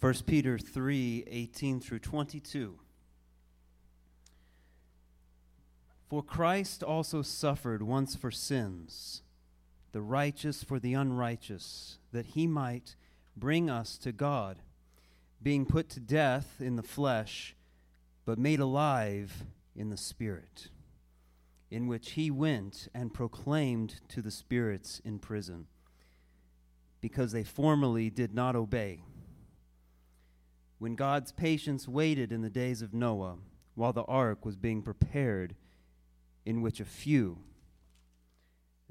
1 Peter 3 18 through 22. For Christ also suffered once for sins, the righteous for the unrighteous, that he might bring us to God, being put to death in the flesh, but made alive in the Spirit, in which he went and proclaimed to the spirits in prison, because they formerly did not obey when God's patience waited in the days of Noah while the ark was being prepared, in which a few,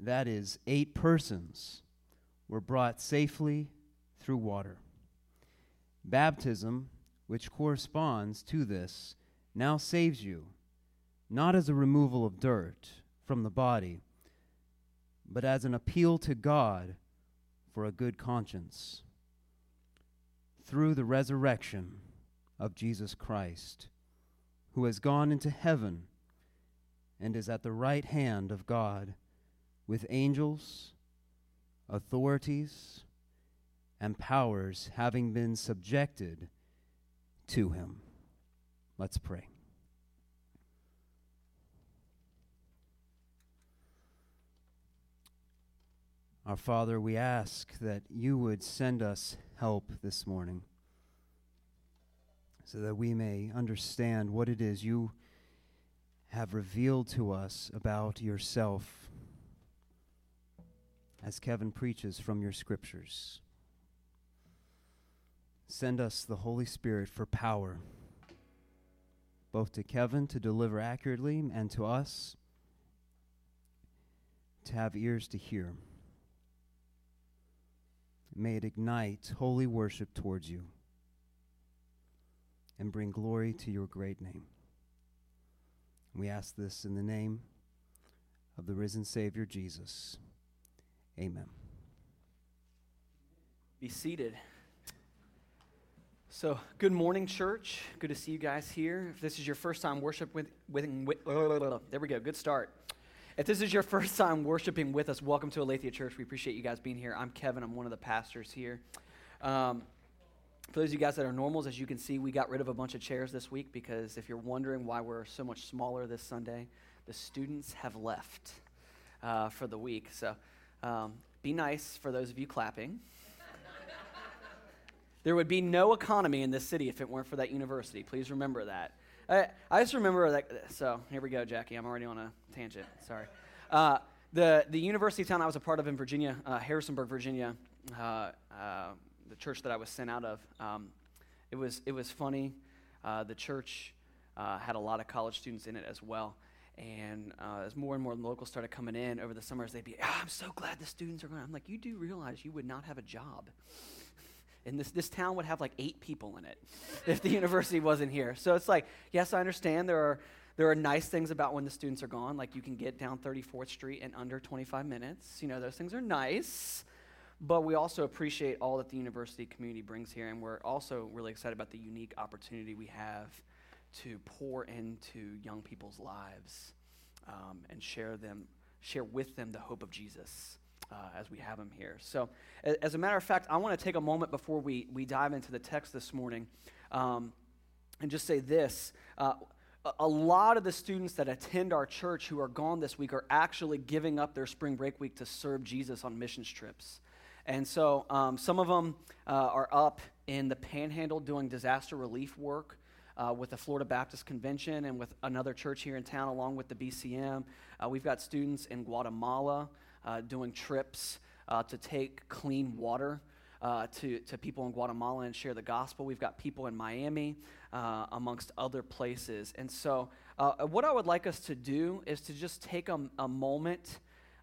that is, eight persons, were brought safely through water. Baptism, which corresponds to this, now saves you, not as a removal of dirt from the body, but as an appeal to God for a good conscience through the resurrection of Jesus Christ, who has gone into heaven and is at the right hand of God with angels, authorities, and powers having been subjected to him. Let's pray. Our Father, we ask that you would send us help this morning so that we may understand what it is you have revealed to us about yourself as Kevin preaches from your scriptures. Send us the Holy Spirit for power, both to Kevin to deliver accurately and to us to have ears to hear. May it ignite holy worship towards you and bring glory to your great name. We ask this in the name of the risen Savior Jesus. Amen. Be seated. So, good morning, church. Good to see you guys here. If this is your first time worship with, with, with there we go. Good start. If this is your first time worshiping with us, welcome to Aletheia Church. We appreciate you guys being here. I'm Kevin, I'm one of the pastors here. Um, for those of you guys that are normals, as you can see, we got rid of a bunch of chairs this week because if you're wondering why we're so much smaller this Sunday, the students have left uh, for the week. So um, be nice for those of you clapping. there would be no economy in this city if it weren't for that university. Please remember that. I, I just remember that. So here we go, Jackie. I'm already on a tangent. Sorry. Uh, the the university town I was a part of in Virginia, uh, Harrisonburg, Virginia, uh, uh the church that I was sent out of. Um, it was it was funny. Uh, the church uh, had a lot of college students in it as well. And as more and more locals started coming in over the summers, they'd be, oh, "I'm so glad the students are going." I'm like, "You do realize you would not have a job." And this, this town would have like eight people in it if the university wasn't here. So it's like, yes, I understand there are, there are nice things about when the students are gone, like you can get down 34th Street in under 25 minutes. You know, those things are nice. But we also appreciate all that the university community brings here, and we're also really excited about the unique opportunity we have to pour into young people's lives um, and share them, share with them the hope of Jesus uh, as we have him here. So, as a matter of fact, I want to take a moment before we, we dive into the text this morning um, and just say this. Uh, a lot of the students that attend our church who are gone this week are actually giving up their spring break week to serve Jesus on missions trips. And so um, some of them uh, are up in the panhandle doing disaster relief work. Uh, with the Florida Baptist Convention and with another church here in town, along with the BCM. Uh, we've got students in Guatemala uh, doing trips uh, to take clean water uh, to, to people in Guatemala and share the gospel. We've got people in Miami, uh, amongst other places. And so, uh, what I would like us to do is to just take a, a moment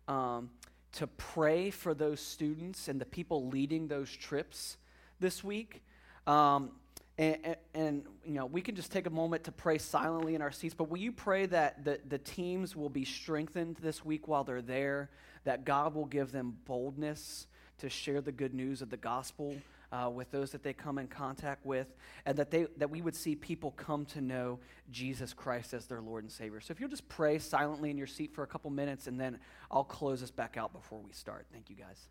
um, to pray for those students and the people leading those trips this week. Um, and, and, and, you know we can just take a moment to pray silently in our seats but will you pray that the, the teams will be strengthened this week while they're there that God will give them boldness to share the good news of the gospel uh, with those that they come in contact with, and that, they, that we would see people come to know Jesus Christ as their Lord and Savior. So if you'll just pray silently in your seat for a couple minutes, and then I'll close us back out before we start. Thank you, guys.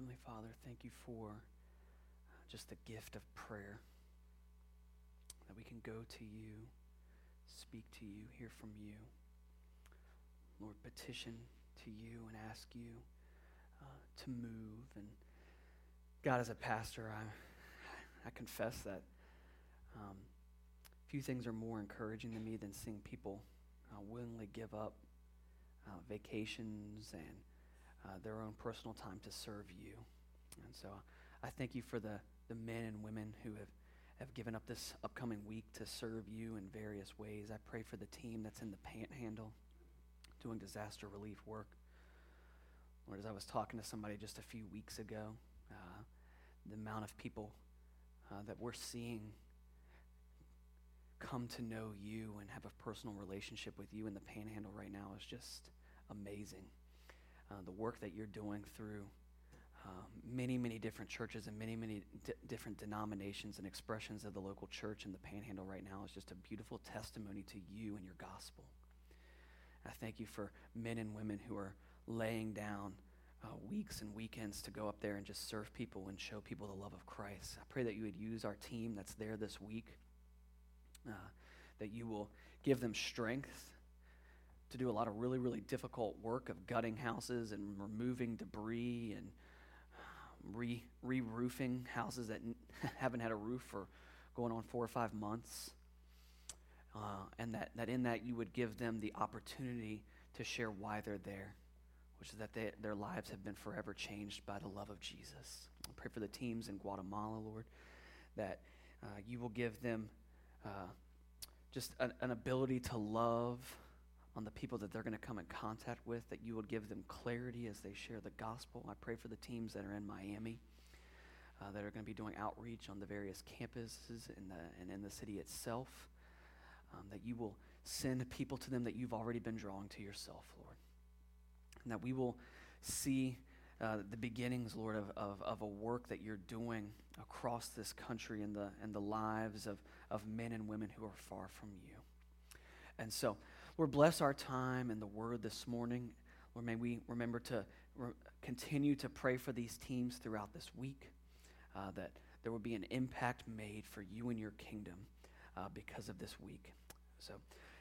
Heavenly Father, thank you for just the gift of prayer. That we can go to you, speak to you, hear from you. Lord, petition to you and ask you uh, to move. And God, as a pastor, I, I confess that um, few things are more encouraging to me than seeing people uh, willingly give up uh, vacations and uh, their own personal time to serve you. And so I thank you for the, the men and women who have, have given up this upcoming week to serve you in various ways. I pray for the team that's in the panhandle doing disaster relief work. Lord, as I was talking to somebody just a few weeks ago, uh, the amount of people uh, that we're seeing come to know you and have a personal relationship with you in the panhandle right now is just amazing. Uh, the work that you're doing through uh, many, many different churches and many, many d- different denominations and expressions of the local church in the panhandle right now is just a beautiful testimony to you and your gospel. I thank you for men and women who are laying down uh, weeks and weekends to go up there and just serve people and show people the love of Christ. I pray that you would use our team that's there this week, uh, that you will give them strength to do a lot of really, really difficult work of gutting houses and removing debris and re roofing houses that n- haven't had a roof for going on four or five months. Uh, and that, that in that you would give them the opportunity to share why they're there, which is that they, their lives have been forever changed by the love of Jesus. I pray for the teams in Guatemala, Lord, that uh, you will give them uh, just an, an ability to love on the people that they're going to come in contact with, that you would give them clarity as they share the gospel. I pray for the teams that are in Miami. Uh, that are going to be doing outreach on the various campuses in the, and in the city itself um, that you will send people to them that you've already been drawing to yourself, Lord. And that we will see uh, the beginnings, Lord, of, of, of, a work that you're doing across this country and the, and the lives of, of men and women who are far from you. And so, Lord, bless our time and the word this morning. Lord, may we remember to re- continue to pray for these teams throughout this week, uh, that there will be an impact made for you and your kingdom uh, because of this week. So,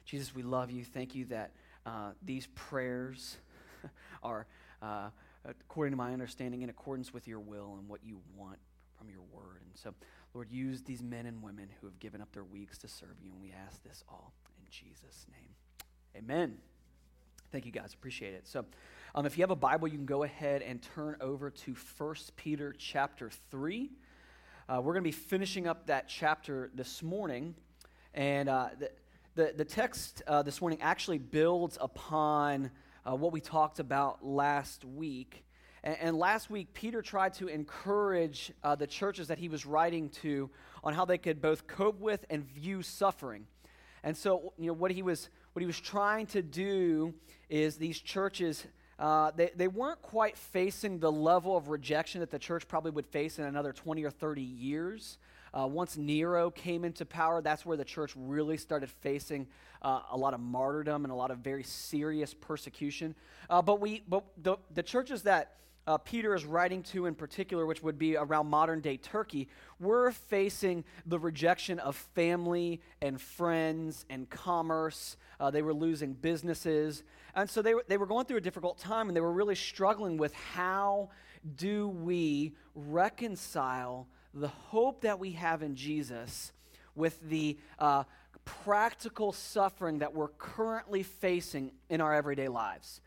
Jesus, we love you. Thank you that uh, these prayers are, uh, according to my understanding, in accordance with your will and what you want from your word. And so, Lord, use these men and women who have given up their weeks to serve you. And we ask this all in Jesus' name. Amen. Thank you, guys. Appreciate it. So, um, if you have a Bible, you can go ahead and turn over to 1 Peter chapter 3. Uh, we're going to be finishing up that chapter this morning. And uh, the, the, the text uh, this morning actually builds upon uh, what we talked about last week. And, and last week, Peter tried to encourage uh, the churches that he was writing to on how they could both cope with and view suffering. And so, you know, what he was, what he was trying to do is these churches, uh, they, they weren't quite facing the level of rejection that the church probably would face in another 20 or 30 years. Uh, once Nero came into power, that's where the church really started facing uh, a lot of martyrdom and a lot of very serious persecution. Uh, but we, but the, the churches that uh, Peter is writing to in particular, which would be around modern day Turkey, were facing the rejection of family and friends and commerce. Uh, they were losing businesses. And so they, they were going through a difficult time and they were really struggling with how do we reconcile the hope that we have in Jesus with the uh, practical suffering that we're currently facing in our everyday lives.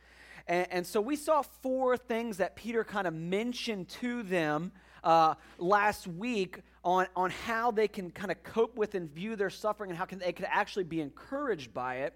And, and so we saw four things that Peter kind of mentioned to them uh, last week on, on how they can kind of cope with and view their suffering and how can, they could actually be encouraged by it.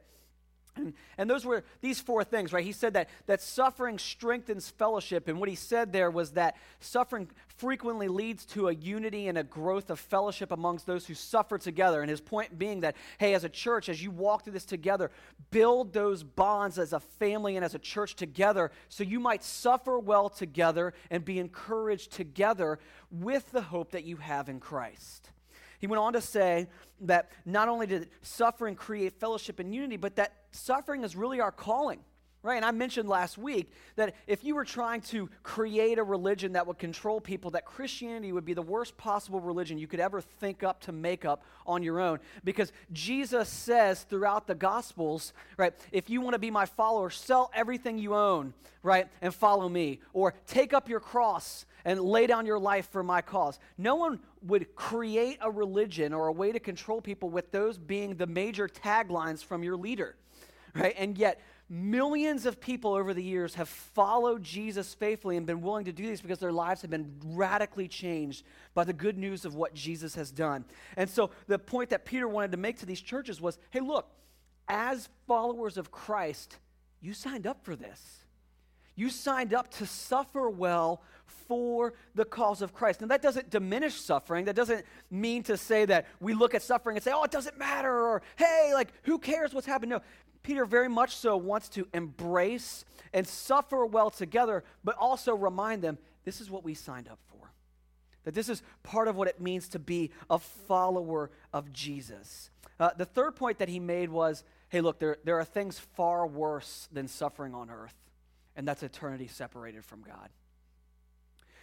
And, and, those were these four things, right? He said that, that suffering strengthens fellowship. And what he said there was that suffering frequently leads to a unity and a growth of fellowship amongst those who suffer together. And his point being that, hey, as a church, as you walk through this together, build those bonds as a family and as a church together so you might suffer well together and be encouraged together with the hope that you have in Christ. He went on to say that not only did suffering create fellowship and unity, but that suffering is really our calling Right? And I mentioned last week that if you were trying to create a religion that would control people, that Christianity would be the worst possible religion you could ever think up to make up on your own. Because Jesus says throughout the Gospels, right, if you want to be my follower, sell everything you own, right, and follow me. Or take up your cross and lay down your life for my cause. No one would create a religion or a way to control people with those being the major taglines from your leader, right? And yet, Millions of people over the years have followed Jesus faithfully and been willing to do this because their lives have been radically changed by the good news of what Jesus has done. And so, the point that Peter wanted to make to these churches was hey, look, as followers of Christ, you signed up for this. You signed up to suffer well for the cause of Christ. Now, that doesn't diminish suffering. That doesn't mean to say that we look at suffering and say, oh, it doesn't matter, or hey, like, who cares what's happened? No, Peter very much so wants to embrace and suffer well together, but also remind them this is what we signed up for. That this is part of what it means to be a follower of Jesus. Uh, the third point that he made was hey, look, there, there are things far worse than suffering on earth, and that's eternity separated from God.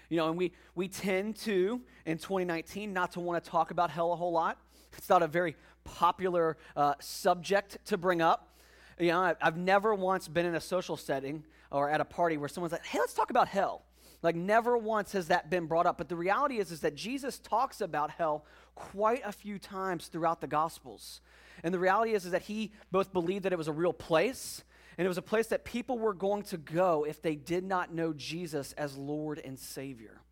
You know, and we, we tend to, in 2019, not to want to talk about hell a whole lot. It's not a very popular uh, subject to bring up. You know, I've never once been in a social setting or at a party where someone's like, hey, let's talk about hell. Like, never once has that been brought up. But the reality is, is that Jesus talks about hell quite a few times throughout the Gospels. And the reality is, is that he both believed that it was a real place, and it was a place that people were going to go if they did not know Jesus as Lord and Savior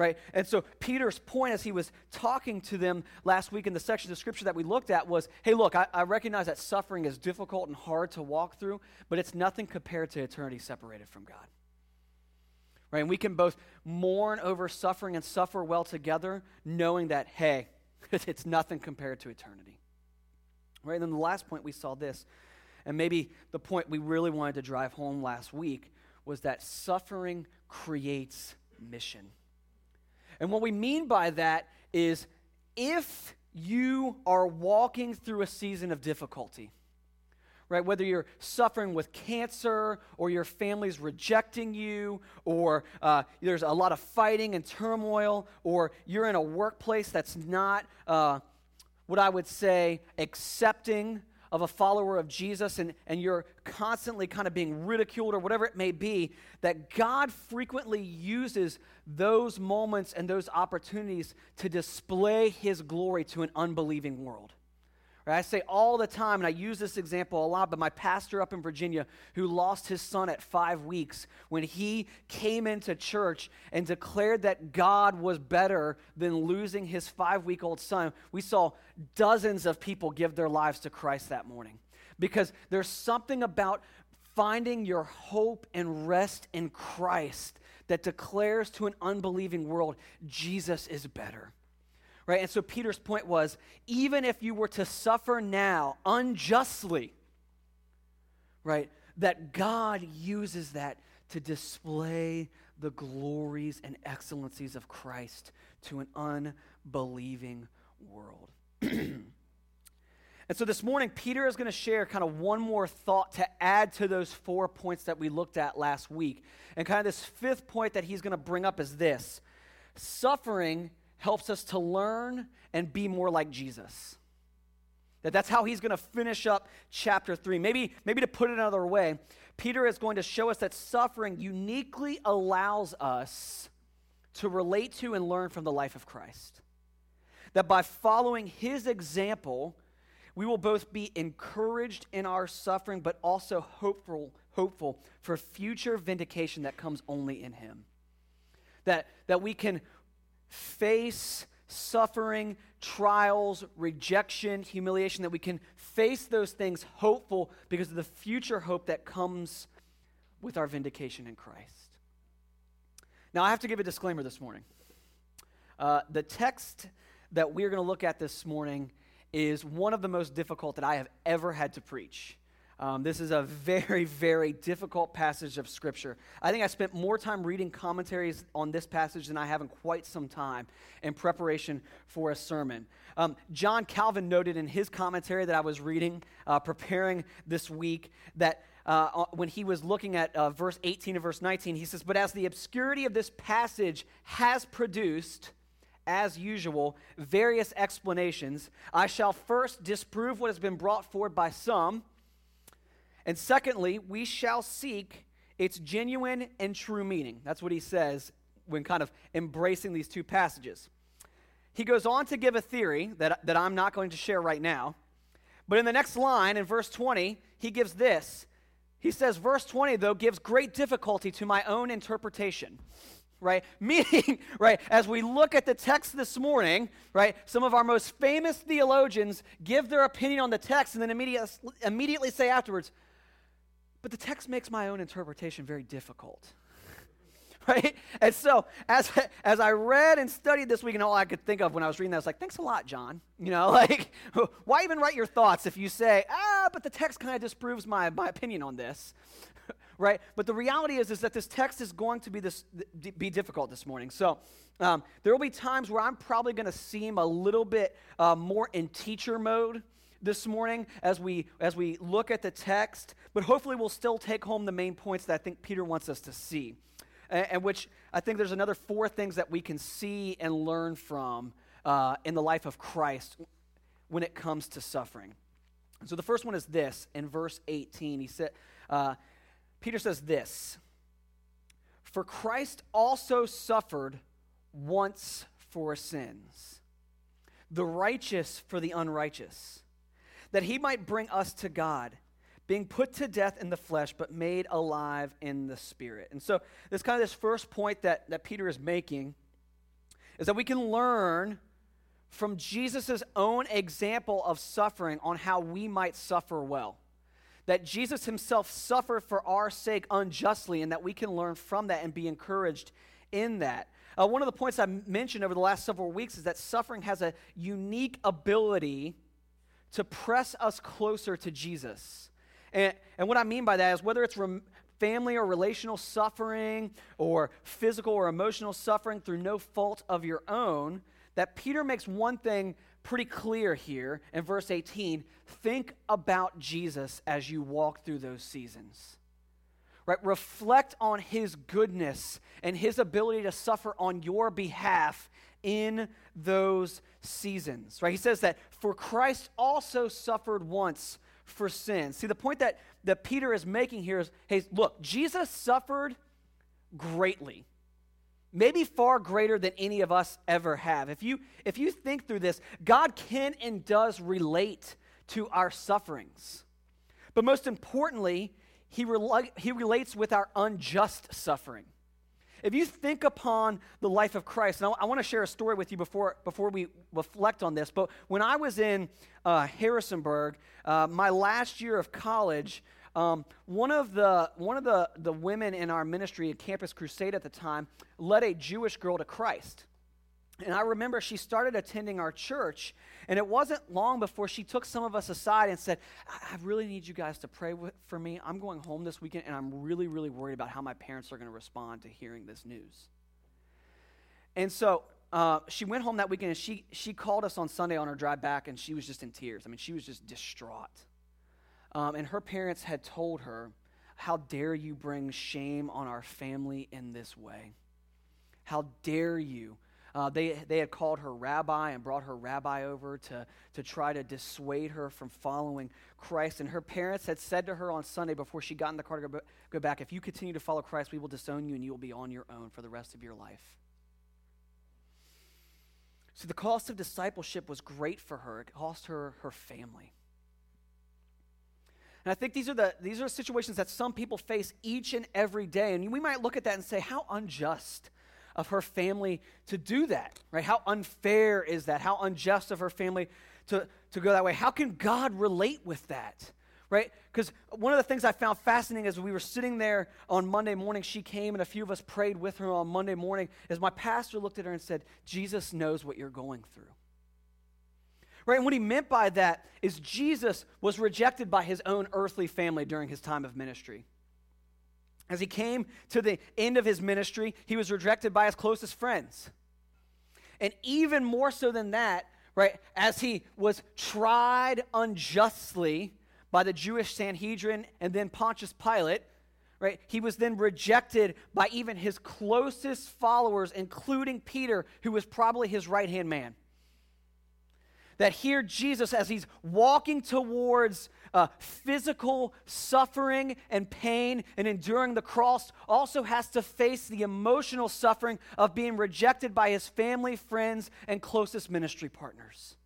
right? And so Peter's point as he was talking to them last week in the section of scripture that we looked at was hey, look, I, I recognize that suffering is difficult and hard to walk through, but it's nothing compared to eternity separated from God. Right? And we can both mourn over suffering and suffer well together, knowing that, hey, it's nothing compared to eternity. Right? And then the last point we saw this, and maybe the point we really wanted to drive home last week was that suffering creates mission. And what we mean by that is if you are walking through a season of difficulty, right? Whether you're suffering with cancer or your family's rejecting you or uh, there's a lot of fighting and turmoil or you're in a workplace that's not uh, what I would say accepting of a follower of Jesus and, and you're constantly kind of being ridiculed or whatever it may be, that God frequently uses those moments and those opportunities to display his glory to an unbelieving world. Right? I say all the time, and I use this example a lot, but my pastor up in Virginia who lost his son at five weeks, when he came into church and declared that God was better than losing his five week old son, we saw dozens of people give their lives to Christ that morning. Because there's something about finding your hope and rest in Christ that declares to an unbelieving world, Jesus is better right? And so Peter's point was even if you were to suffer now unjustly, right, that God uses that to display the glories and excellencies of Christ to an unbelieving world. and so this morning, Peter is going to share kind of one more thought to add to those four points that we looked at last week. And kind of this fifth point that he's going to bring up is this suffering helps us to learn and be more like Jesus. That that's how he's going to finish up chapter 3. Maybe maybe to put it another way, Peter is going to show us that suffering uniquely allows us to relate to and learn from the life of Christ. That by following his example, we will both be encouraged in our suffering but also hopeful hopeful for future vindication that comes only in him. That that we can face suffering, trials, rejection, humiliation, that we can face those things hopeful because of the future hope that comes with our vindication in Christ. Now, I have to give a disclaimer this morning. Uh, the text that we're going to look at this morning is one of the most difficult that I have ever had to preach. Um, this is a very, very difficult passage of Scripture. I think I spent more time reading commentaries on this passage than I have in quite some time in preparation for a sermon. Um, John Calvin noted in his commentary that I was reading, uh, preparing this week, that uh, uh when he was looking at uh, verse 18 and verse 19, he says, But as the obscurity of this passage has produced, as usual, various explanations, I shall first disprove what has been brought forward by some and secondly, we shall seek its genuine and true meaning. That's what he says when kind of embracing these two passages. He goes on to give a theory that, that I'm not going to share right now. But in the next line, in verse 20, he gives this. He says, verse 20, though, gives great difficulty to my own interpretation. Right? Meaning, right, as we look at the text this morning, right, some of our most famous theologians give their opinion on the text and then immediate, immediately say afterwards, but the text makes my own interpretation very difficult. right? And so as, as I read and studied this week, and all I could think of when I was reading that, I was like, thanks a lot, John. You know, like, why even write your thoughts if you say, ah, but the text kind of disproves my, my opinion on this? right? But the reality is, is that this text is going to be, this, be difficult this morning. So um, there will be times where I'm probably going to seem a little bit uh, more in teacher mode this morning as we as we look at the text, but hopefully we'll still take home the main points that I think Peter wants us to see. And, and which I think there's another four things that we can see and learn from uh, in the life of Christ when it comes to suffering. So the first one is this in verse 18. He said, uh, Peter says this For Christ also suffered once for sins, the righteous for the unrighteous that he might bring us to God, being put to death in the flesh, but made alive in the spirit. And so, this kind of this first point that, that Peter is making is that we can learn from Jesus' own example of suffering on how we might suffer well. That Jesus himself suffered for our sake unjustly, and that we can learn from that and be encouraged in that. Uh, one of the points I mentioned over the last several weeks is that suffering has a unique ability to press us closer to Jesus. And, and what I mean by that is whether it's rem- family or relational suffering or physical or emotional suffering through no fault of your own, that Peter makes one thing pretty clear here in verse 18 think about Jesus as you walk through those seasons. Right? Reflect on his goodness and his ability to suffer on your behalf in those seasons. Right? He says that for Christ also suffered once for sin. See, the point that, that Peter is making here is hey, look, Jesus suffered greatly. Maybe far greater than any of us ever have. If you if you think through this, God can and does relate to our sufferings. But most importantly, he, he relates with our unjust suffering. If you think upon the life of Christ, and I, I want to share a story with you before, before we reflect on this, but when I was in uh, Harrisonburg, uh, my last year of college, um, one of, the, one of the, the women in our ministry at Campus Crusade at the time led a Jewish girl to Christ. And I remember she started attending our church, and it wasn't long before she took some of us aside and said, I really need you guys to pray for me. I'm going home this weekend, and I'm really, really worried about how my parents are going to respond to hearing this news. And so uh, she went home that weekend, and she, she called us on Sunday on her drive back, and she was just in tears. I mean, she was just distraught. Um, and her parents had told her, How dare you bring shame on our family in this way? How dare you? Uh, they, they had called her rabbi and brought her rabbi over to, to try to dissuade her from following Christ. And her parents had said to her on Sunday before she got in the car to go, go back, If you continue to follow Christ, we will disown you and you will be on your own for the rest of your life. So the cost of discipleship was great for her, it cost her her family. And I think these are the these are situations that some people face each and every day. And we might look at that and say, how unjust of her family to do that, right? How unfair is that? How unjust of her family to, to go that way? How can God relate with that? Right? Because one of the things I found fascinating as we were sitting there on Monday morning, she came and a few of us prayed with her on Monday morning, As my pastor looked at her and said, Jesus knows what you're going through. Right? And what he meant by that is Jesus was rejected by his own earthly family during his time of ministry. As he came to the end of his ministry, he was rejected by his closest friends. And even more so than that, right, as he was tried unjustly by the Jewish Sanhedrin and then Pontius Pilate, right, he was then rejected by even his closest followers, including Peter, who was probably his right hand man that here Jesus, as he's walking towards uh, physical suffering and pain and enduring the cross, also has to face the emotional suffering of being rejected by his family, friends, and closest ministry partners.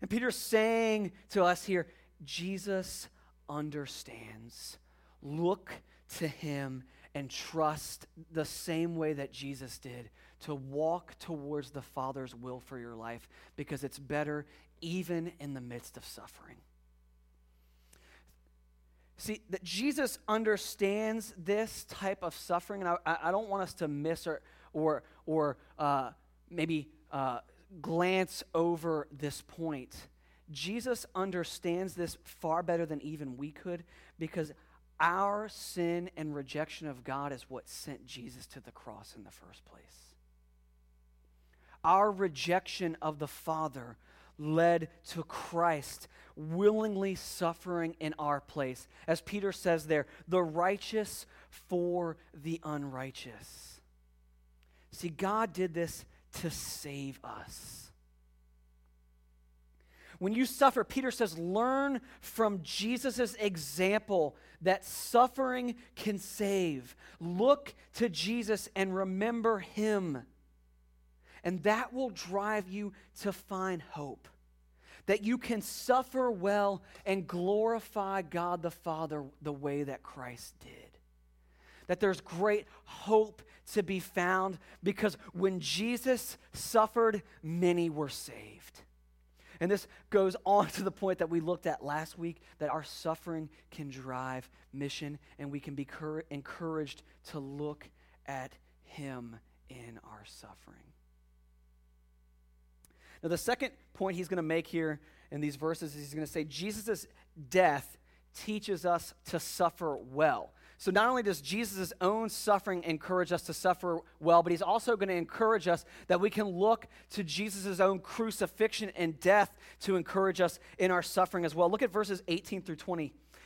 And Peter's saying to us here Jesus understands. Look to him and trust the same way that Jesus did to walk towards the Father's will for your life because it's better even in the midst of suffering. See, that Jesus understands this type of suffering, and I, I don't want us to miss or, or, or uh, maybe uh, glance over this point. Jesus understands this far better than even we could because our sin and rejection of God is what sent Jesus to the cross in the first place our rejection of the Father led to Christ willingly suffering in our place. As Peter says there, the righteous for the unrighteous. See, God did this to save us. When you suffer, Peter says, learn from Jesus' example that suffering can save. Look to Jesus and remember him. And that will drive you to find hope. That you can suffer well and glorify God the Father the way that Christ did. That there's great hope to be found because when Jesus suffered, many were saved. And this goes on to the point that we looked at last week that our suffering can drive mission and we can be cur- encouraged to look at Him in our suffering. Now, the second point he's going to make here in these verses is he's going to say Jesus' death teaches us to suffer well. So, not only does Jesus' own suffering encourage us to suffer well, but he's also going to encourage us that we can look to Jesus' own crucifixion and death to encourage us in our suffering as well. Look at verses 18 through 20.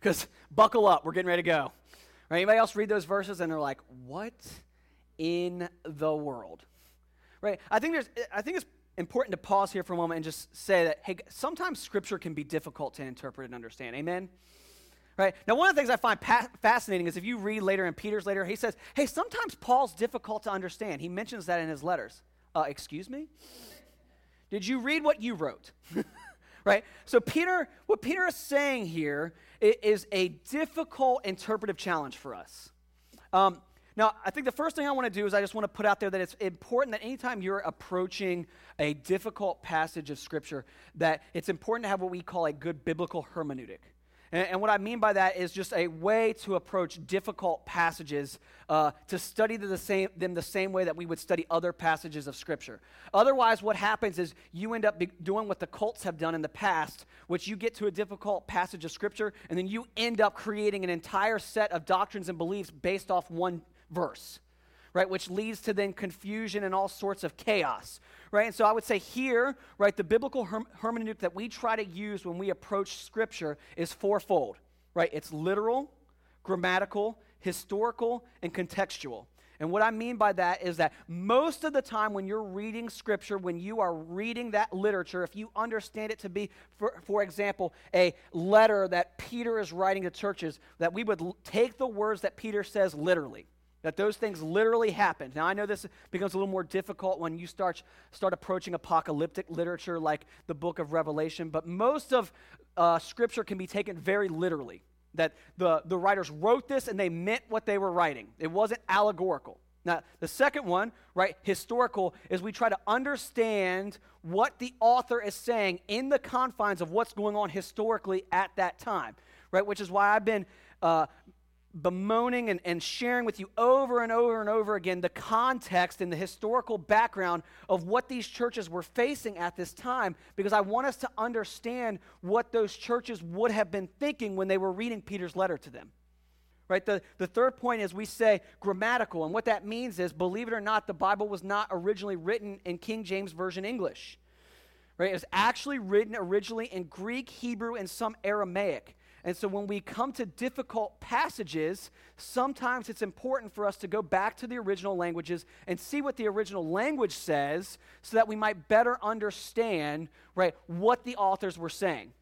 Because buckle up, we're getting ready to go. Right? Anybody else read those verses and they're like, what in the world? Right? I think there's I think it's important to pause here for a moment and just say that hey, sometimes scripture can be difficult to interpret and understand. Amen. Right? Now, one of the things I find pa- fascinating is if you read later in Peter's later, he says, hey, sometimes Paul's difficult to understand. He mentions that in his letters. Uh, excuse me? Did you read what you wrote? right? So, Peter, what Peter is saying here is a difficult interpretive challenge for us. Um, now, I think the first thing I want to do is I just want to put out there that it's important that anytime you're approaching a difficult passage of Scripture, that it's important to have what we call a good biblical hermeneutic. And, and, what I mean by that is just a way to approach difficult passages uh, to study the same, them the same way that we would study other passages of Scripture. Otherwise, what happens is you end up doing what the cults have done in the past, which you get to a difficult passage of Scripture, and then you end up creating an entire set of doctrines and beliefs based off one verse right, which leads to then confusion and all sorts of chaos, right? And so I would say here, right, the biblical herm- hermeneutic that we try to use when we approach Scripture is fourfold, right? It's literal, grammatical, historical, and contextual. And what I mean by that is that most of the time when you're reading scripture, when you are reading that literature, if you understand it to be, for, for example, a letter that Peter is writing to churches, that we would l- take the words that Peter says literally that those things literally happened. Now, I know this becomes a little more difficult when you start, start approaching apocalyptic literature like the book of Revelation, but most of uh, Scripture can be taken very literally. That the, the writers wrote this and they meant what they were writing, it wasn't allegorical. Now, the second one, right, historical, is we try to understand what the author is saying in the confines of what's going on historically at that time, right? Which is why I've been uh, bemoaning and, and sharing with you over and over and over again the context and the historical background of what these churches were facing at this time because I want us to understand what those churches would have been thinking when they were reading Peter's letter to them. Right? The, the third point is we say grammatical, and what that means is, believe it or not, the Bible was not originally written in King James Version English. Right? It was actually written originally in Greek, Hebrew, and some Aramaic. And so when we come to difficult passages, sometimes it's important for us to go back to the original languages and see what the original language says so that we might better understand, right, what the authors were saying.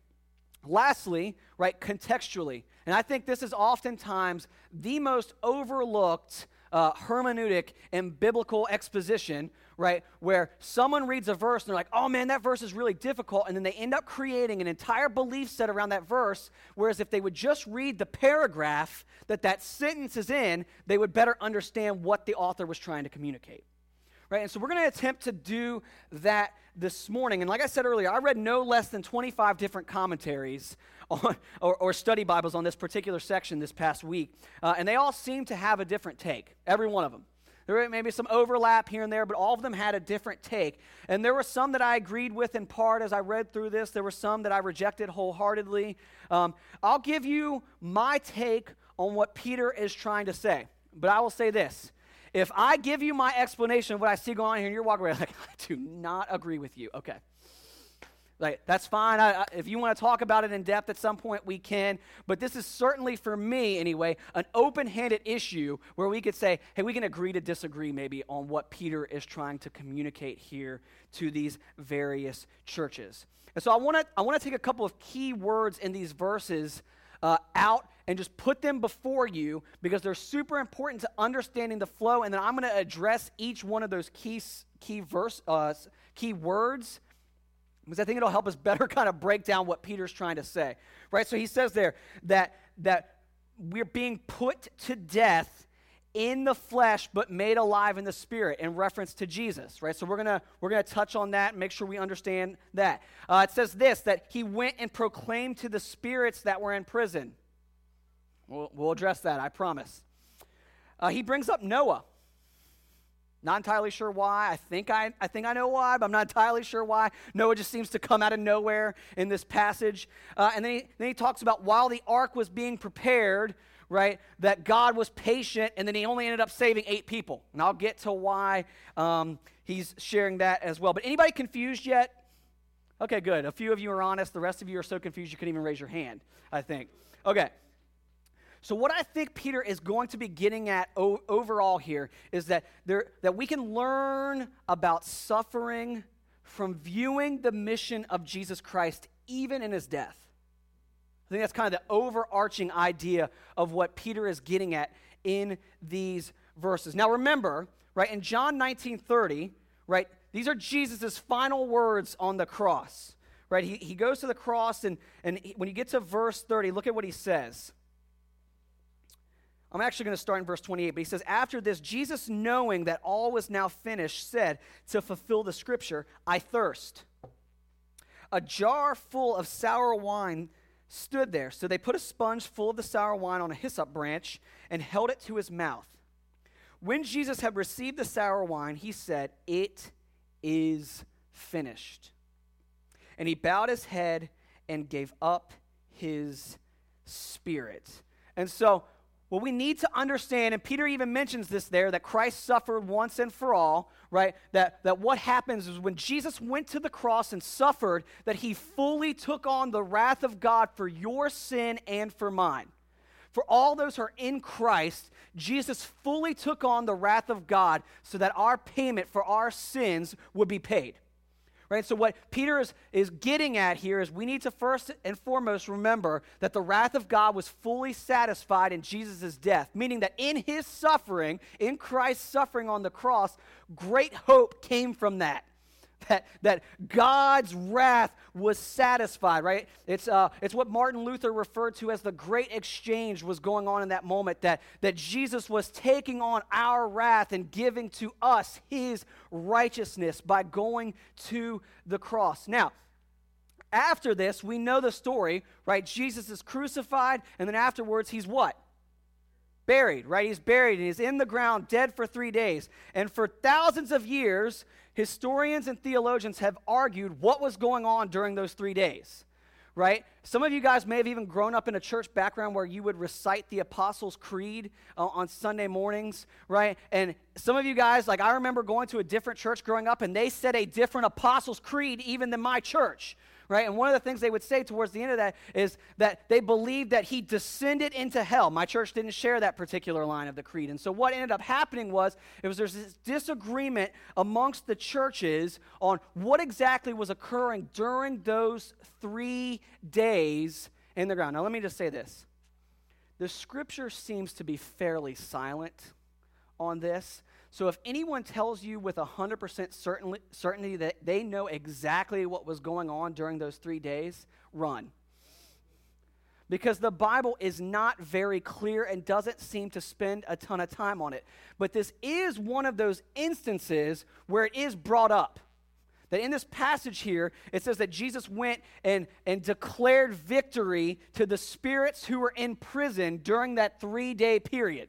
Lastly, right, contextually. And I think this is oftentimes the most overlooked uh, hermeneutic and biblical exposition right? Where someone reads a verse and they're like, oh man, that verse is really difficult. And then they end up creating an entire belief set around that verse. Whereas if they would just read the paragraph that that sentence is in, they would better understand what the author was trying to communicate. Right? And so we're going to attempt to do that this morning. And like I said earlier, I read no less than 25 different commentaries on, or, or, study Bibles on this particular section this past week. Uh, and they all seem to have a different take, every one of them. There may be some overlap here and there, but all of them had a different take. And there were some that I agreed with in part as I read through this. There were some that I rejected wholeheartedly. Um, I'll give you my take on what Peter is trying to say. But I will say this. If I give you my explanation of what I see going on here and you're walking away like, I do not agree with you, okay. Like, that's fine. I, I, if you want to talk about it in depth at some point, we can. But this is certainly, for me anyway, an open handed issue where we could say, hey, we can agree to disagree maybe on what Peter is trying to communicate here to these various churches. And so I want to I want to take a couple of key words in these verses uh, out and just put them before you because they're super important to understanding the flow. And then I'm going to address each one of those key, key, verse, uh, key words because I think it'll help us better kind of break down what Peter's trying to say. Right? So he says there that that we're being put to death in the flesh but made alive in the spirit in reference to jesus right so we're gonna we're gonna touch on that and make sure we understand that uh, it says this that he went and proclaimed to the spirits that were in prison we'll, we'll address that i promise uh, he brings up noah not entirely sure why. I think I, I think I know why, but I'm not entirely sure why. Noah just seems to come out of nowhere in this passage. Uh, and then he, then he talks about while the ark was being prepared, right, that God was patient, and then he only ended up saving eight people. And I'll get to why um, he's sharing that as well. But anybody confused yet? Okay, good. A few of you are honest. The rest of you are so confused you couldn't even raise your hand, I think. Okay. So, what I think Peter is going to be getting at o- overall here is that, there, that we can learn about suffering from viewing the mission of Jesus Christ even in his death. I think that's kind of the overarching idea of what Peter is getting at in these verses. Now, remember, right, in John 19 30, right, these are Jesus' final words on the cross, right? He, he goes to the cross, and, and he, when you get to verse 30, look at what he says. I'm actually going to start in verse 28, but he says, After this, Jesus, knowing that all was now finished, said, To fulfill the scripture, I thirst. A jar full of sour wine stood there. So they put a sponge full of the sour wine on a hyssop branch and held it to his mouth. When Jesus had received the sour wine, he said, It is finished. And he bowed his head and gave up his spirit. And so, what we need to understand, and Peter even mentions this there, that Christ suffered once and for all, right? That, that what happens is when Jesus went to the cross and suffered, that he fully took on the wrath of God for your sin and for mine. For all those who are in Christ, Jesus fully took on the wrath of God so that our payment for our sins would be paid. Right? So, what Peter is, is getting at here is we need to first and foremost remember that the wrath of God was fully satisfied in Jesus' death, meaning that in his suffering, in Christ's suffering on the cross, great hope came from that that, that God's wrath was satisfied, right? It's, uh, it's what Martin Luther referred to as the great exchange was going on in that moment, that, that Jesus was taking on our wrath and giving to us his righteousness by going to the cross. Now, after this, we know the story, right? Jesus is crucified, and then afterwards, he's what? Buried, right? He's buried and he's in the ground, dead for three days. And for thousands of years, historians and theologians have argued what was going on during those three days, right? Some of you guys may have even grown up in a church background where you would recite the Apostles' Creed uh, on Sunday mornings, right? And some of you guys, like I remember going to a different church growing up, and they said a different Apostles' Creed even than my church, right? And one of the things they would say towards the end of that is that they believed that he descended into hell. My church didn't share that particular line of the creed. And so what ended up happening was it was there's this disagreement amongst the churches on what exactly was occurring during those 3 days in the ground. Now let me just say this. The scripture seems to be fairly silent on this. So if anyone tells you with 100% certainty, certainty that they know exactly what was going on during those three days, run. Because the Bible is not very clear and doesn't seem to spend a ton of time on it. But this is one of those instances where it is brought up. That in this passage here, it says that Jesus went and, and declared victory to the spirits who were in prison during that three day period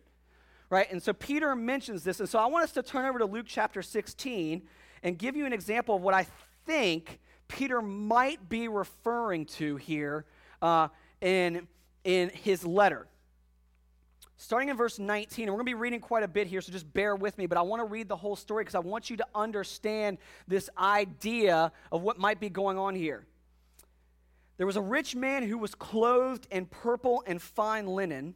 right? And so Peter mentions this. And so I want us to turn over to Luke chapter 16 and give you an example of what I think Peter might be referring to here uh, in, in his letter. Starting in verse 19, and we're going to be reading quite a bit here, so just bear with me, but I want to read the whole story because I want you to understand this idea of what might be going on here. There was a rich man who was clothed in purple and fine linen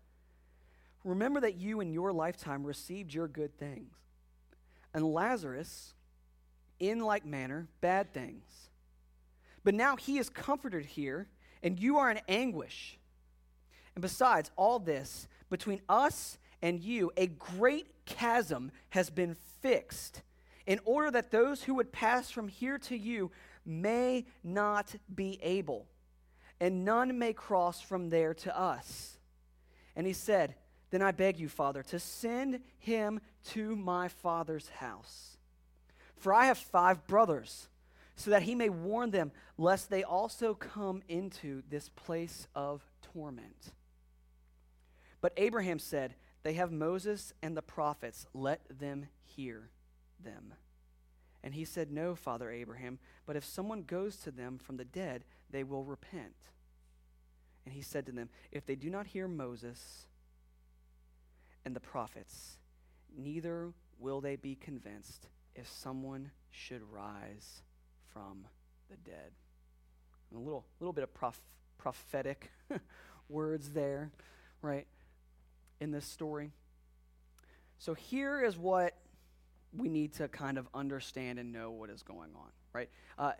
Remember that you in your lifetime received your good things, and Lazarus, in like manner, bad things. But now he is comforted here, and you are in anguish. And besides all this, between us and you, a great chasm has been fixed, in order that those who would pass from here to you may not be able, and none may cross from there to us. And he said, then I beg you, Father, to send him to my father's house. For I have five brothers, so that he may warn them, lest they also come into this place of torment. But Abraham said, They have Moses and the prophets, let them hear them. And he said, No, Father Abraham, but if someone goes to them from the dead, they will repent. And he said to them, If they do not hear Moses, and the prophets, neither will they be convinced if someone should rise from the dead. And a little, little bit of prof- prophetic words there, right, in this story. So here is what we need to kind of understand and know what is going on, right? Uh,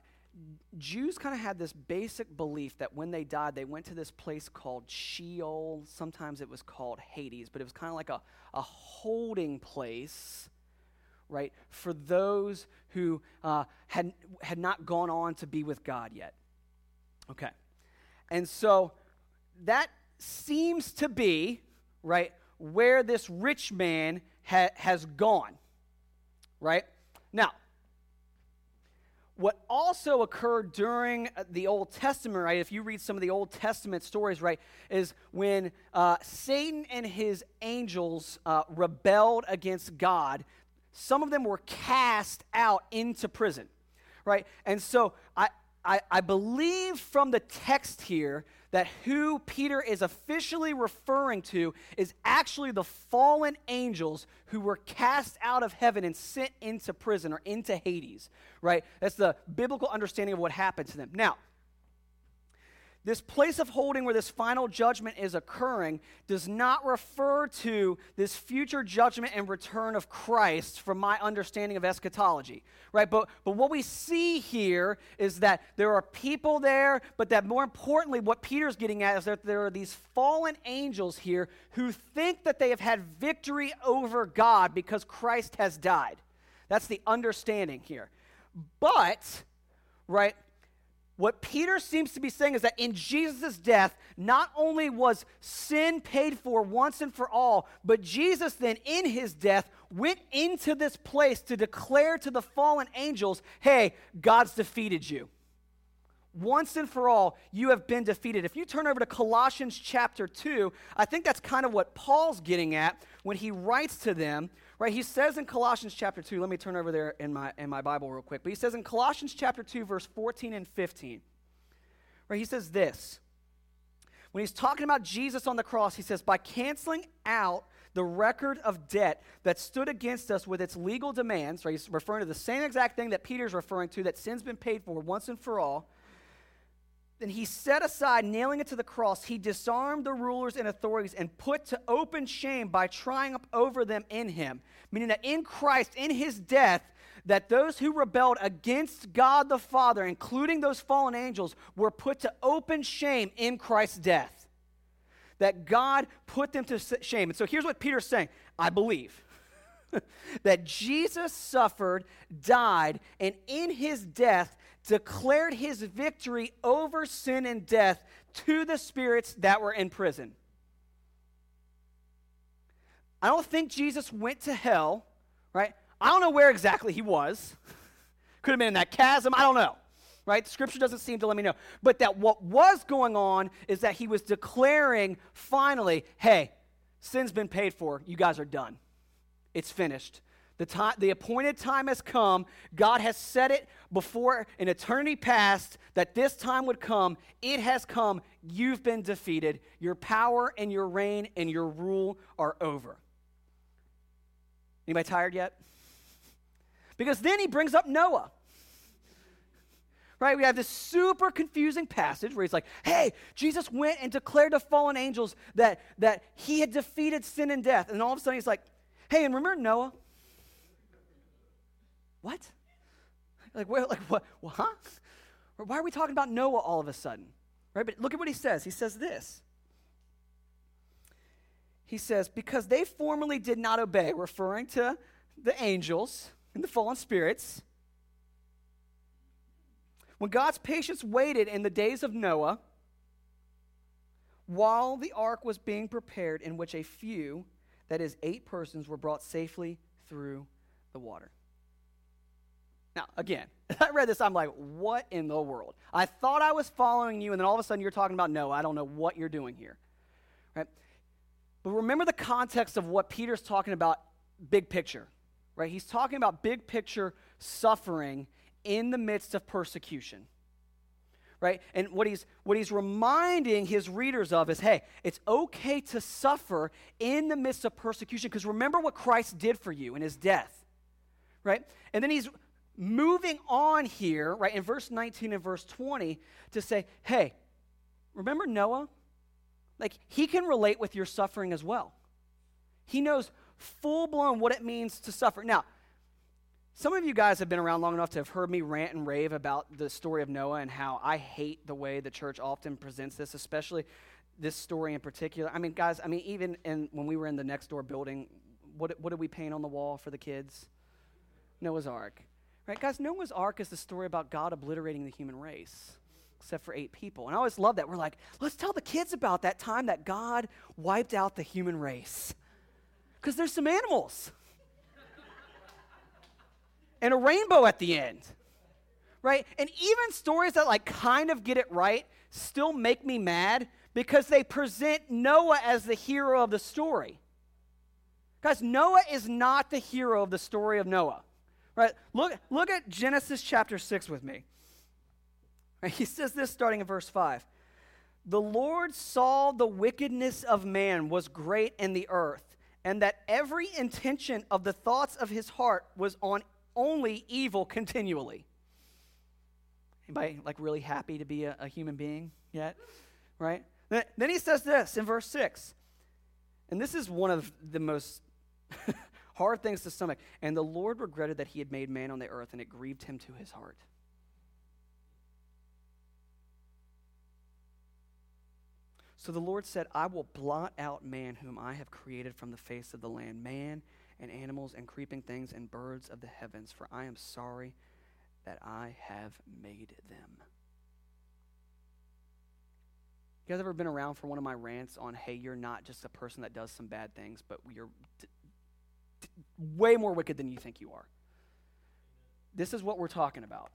Jews kind of had this basic belief that when they died, they went to this place called Sheol. Sometimes it was called Hades, but it was kind of like a, a holding place, right, for those who uh, had, had not gone on to be with God yet. Okay. And so that seems to be, right, where this rich man ha- has gone, right? Now, what also occurred during the Old Testament, right, if you read some of the Old Testament stories, right, is when uh, Satan and his angels uh, rebelled against God, some of them were cast out into prison, right? And so I, I, I believe from the text here that who Peter is officially referring to is actually the fallen angels who were cast out of heaven and sent into prison or into Hades, right? That's the biblical understanding of what happened to them. Now, this place of holding where this final judgment is occurring does not refer to this future judgment and return of Christ from my understanding of eschatology, right? But, but what we see here is that there are people there, but that more importantly, what Peter's getting at is that there are these fallen angels here who think that they have had victory over God because Christ has died. That's the understanding here. But, right, what Peter seems to be saying is that in Jesus' death, not only was sin paid for once and for all, but Jesus then, in his death, went into this place to declare to the fallen angels, hey, God's defeated you. Once and for all, you have been defeated. If you turn over to Colossians chapter 2, I think that's kind of what Paul's getting at when he writes to them, right? He says in Colossians chapter 2, let me turn over there in my, in my Bible real quick, but he says in Colossians chapter 2, verse 14 and 15, right? He says this. When he's talking about Jesus on the cross, he says, by canceling out the record of debt that stood against us with its legal demands, right? He's referring to the same exact thing that Peter's referring to, that sin's been paid for once and for all then he set aside, nailing it to the cross, he disarmed the rulers and authorities and put to open shame by triumph over them in him. Meaning that in Christ, in his death, that those who rebelled against God the Father, including those fallen angels, were put to open shame in Christ's death. That God put them to shame. And so here's what Peter's saying I believe that Jesus suffered, died, and in his death, declared his victory over sin and death to the spirits that were in prison. I don't think Jesus went to hell, right? I don't know where exactly he was. Could have been in that chasm, I don't know. Right? Scripture doesn't seem to let me know. But that what was going on is that he was declaring finally, hey, sin's been paid for. You guys are done. It's finished. The, time, the appointed time has come. God has said it before an eternity past that this time would come. It has come. You've been defeated. Your power and your reign and your rule are over. Anybody tired yet? Because then he brings up Noah. Right? We have this super confusing passage where he's like, hey, Jesus went and declared to fallen angels that, that he had defeated sin and death. And all of a sudden he's like, hey, and remember Noah? What? Like, where, like what? Huh? Why are we talking about Noah all of a sudden? Right? But look at what he says. He says this. He says, because they formerly did not obey, referring to the angels and the fallen spirits. When God's patience waited in the days of Noah, while the ark was being prepared, in which a few, that is, eight persons, were brought safely through the water. Now, again, I read this, I'm like, what in the world? I thought I was following you, and then all of a sudden you're talking about, no, I don't know what you're doing here. Right? But remember the context of what Peter's talking about, big picture. Right? He's talking about big picture suffering in the midst of persecution. Right? And what he's what he's reminding his readers of is, hey, it's okay to suffer in the midst of persecution because remember what Christ did for you in his death. Right? And then he's moving on here, right, in verse 19 and verse 20 to say, hey, remember Noah? Like, he can relate with your suffering as well. He knows full blown what it means to suffer. Now, some of you guys have been around long enough to have heard me rant and rave about the story of Noah and how I hate the way the church often presents this, especially this story in particular. I mean, guys, I mean, even in, when we were in the next door building, what, what did we paint on the wall for the kids? Noah's Ark. Right, guys, Noah's Ark is the story about God obliterating the human race. except for eight people. And I always love that. We're like, let's tell the kids about that time that God wiped out the human race. Because there's some animals. and a rainbow at the end. Right? And even stories that like kind of get it right still make me mad because they present Noah as the hero of the story. Guys, Noah is not the hero of the story of Noah. Right? Look, look at Genesis chapter 6 with me. Right? He says this starting in verse 5. The Lord saw the wickedness of man was great in the earth, and that every intention of the thoughts of his heart was on only evil continually. Anybody like really happy to be a, a human being yet? Right? Then, then he says this in verse 6. And this is one of the most hard things to stomach. And the Lord regretted that he had made man on the earth, and it grieved him to his heart. So the Lord said, I will blot out man whom I have created from the face of the land, man and animals and creeping things and birds of the heavens, for I am sorry that I have made them. You guys ever been around for one of my rants on, hey, you're not just a person that does some bad things, but you're way more wicked than you think you are? This is what we're talking about.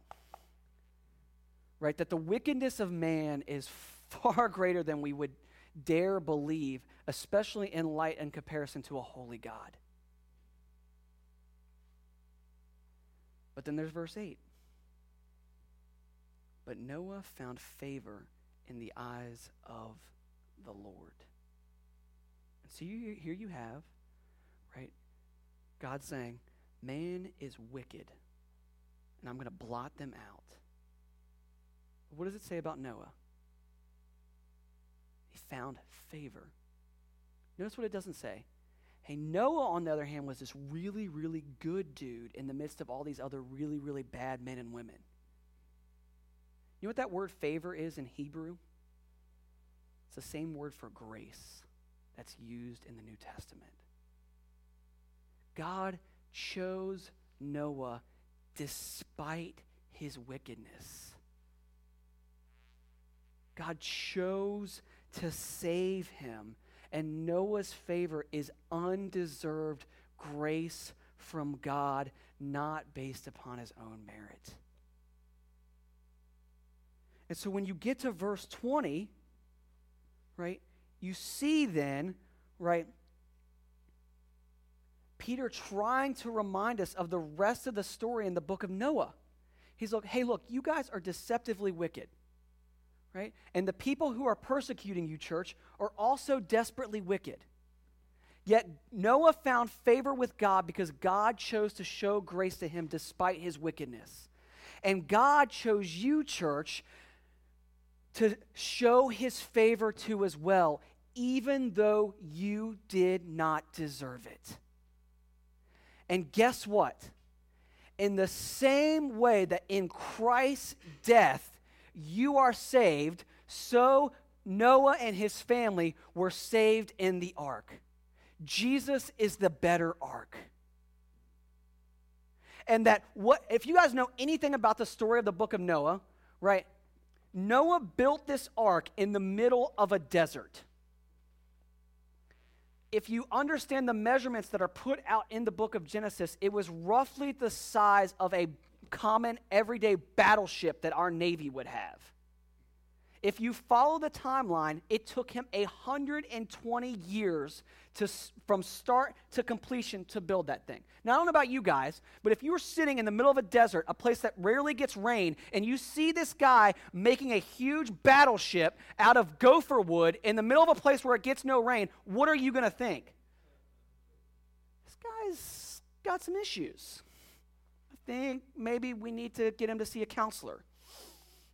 Right? That the wickedness of man is far greater than we would dare believe, especially in light and comparison to a holy God. But then there's verse 8. But Noah found favor in the eyes of the Lord. And so you, here you have? God saying, Man is wicked, and I'm going to blot them out. What does it say about Noah? He found favor. Notice what it doesn't say. Hey, Noah, on the other hand, was this really, really good dude in the midst of all these other really, really bad men and women. You know what that word favor is in Hebrew? It's the same word for grace that's used in the New Testament. God chose Noah despite his wickedness. God chose to save him, and Noah's favor is undeserved grace from God, not based upon his own merit. And so when you get to verse 20, right, you see then, right, Peter trying to remind us of the rest of the story in the book of Noah. He's like, hey, look, you guys are deceptively wicked, right? And the people who are persecuting you, church, are also desperately wicked. Yet Noah found favor with God because God chose to show grace to him despite his wickedness. And God chose you, church, to show his favor to as well, even though you did not deserve it. And guess what? In the same way that in Christ's death you are saved, so Noah and his family were saved in the ark. Jesus is the better ark. And that what if you guys know anything about the story of the book of Noah, right? Noah built this ark in the middle of a desert. If you understand the measurements that are put out in the book of Genesis, it was roughly the size of a common everyday battleship that our Navy would have. If you follow the timeline, it took him 120 years to, from start to completion to build that thing. Now, I don't know about you guys, but if you were sitting in the middle of a desert, a place that rarely gets rain, and you see this guy making a huge battleship out of gopher wood in the middle of a place where it gets no rain, what are you going to think? This guy's got some issues. I think maybe we need to get him to see a counselor.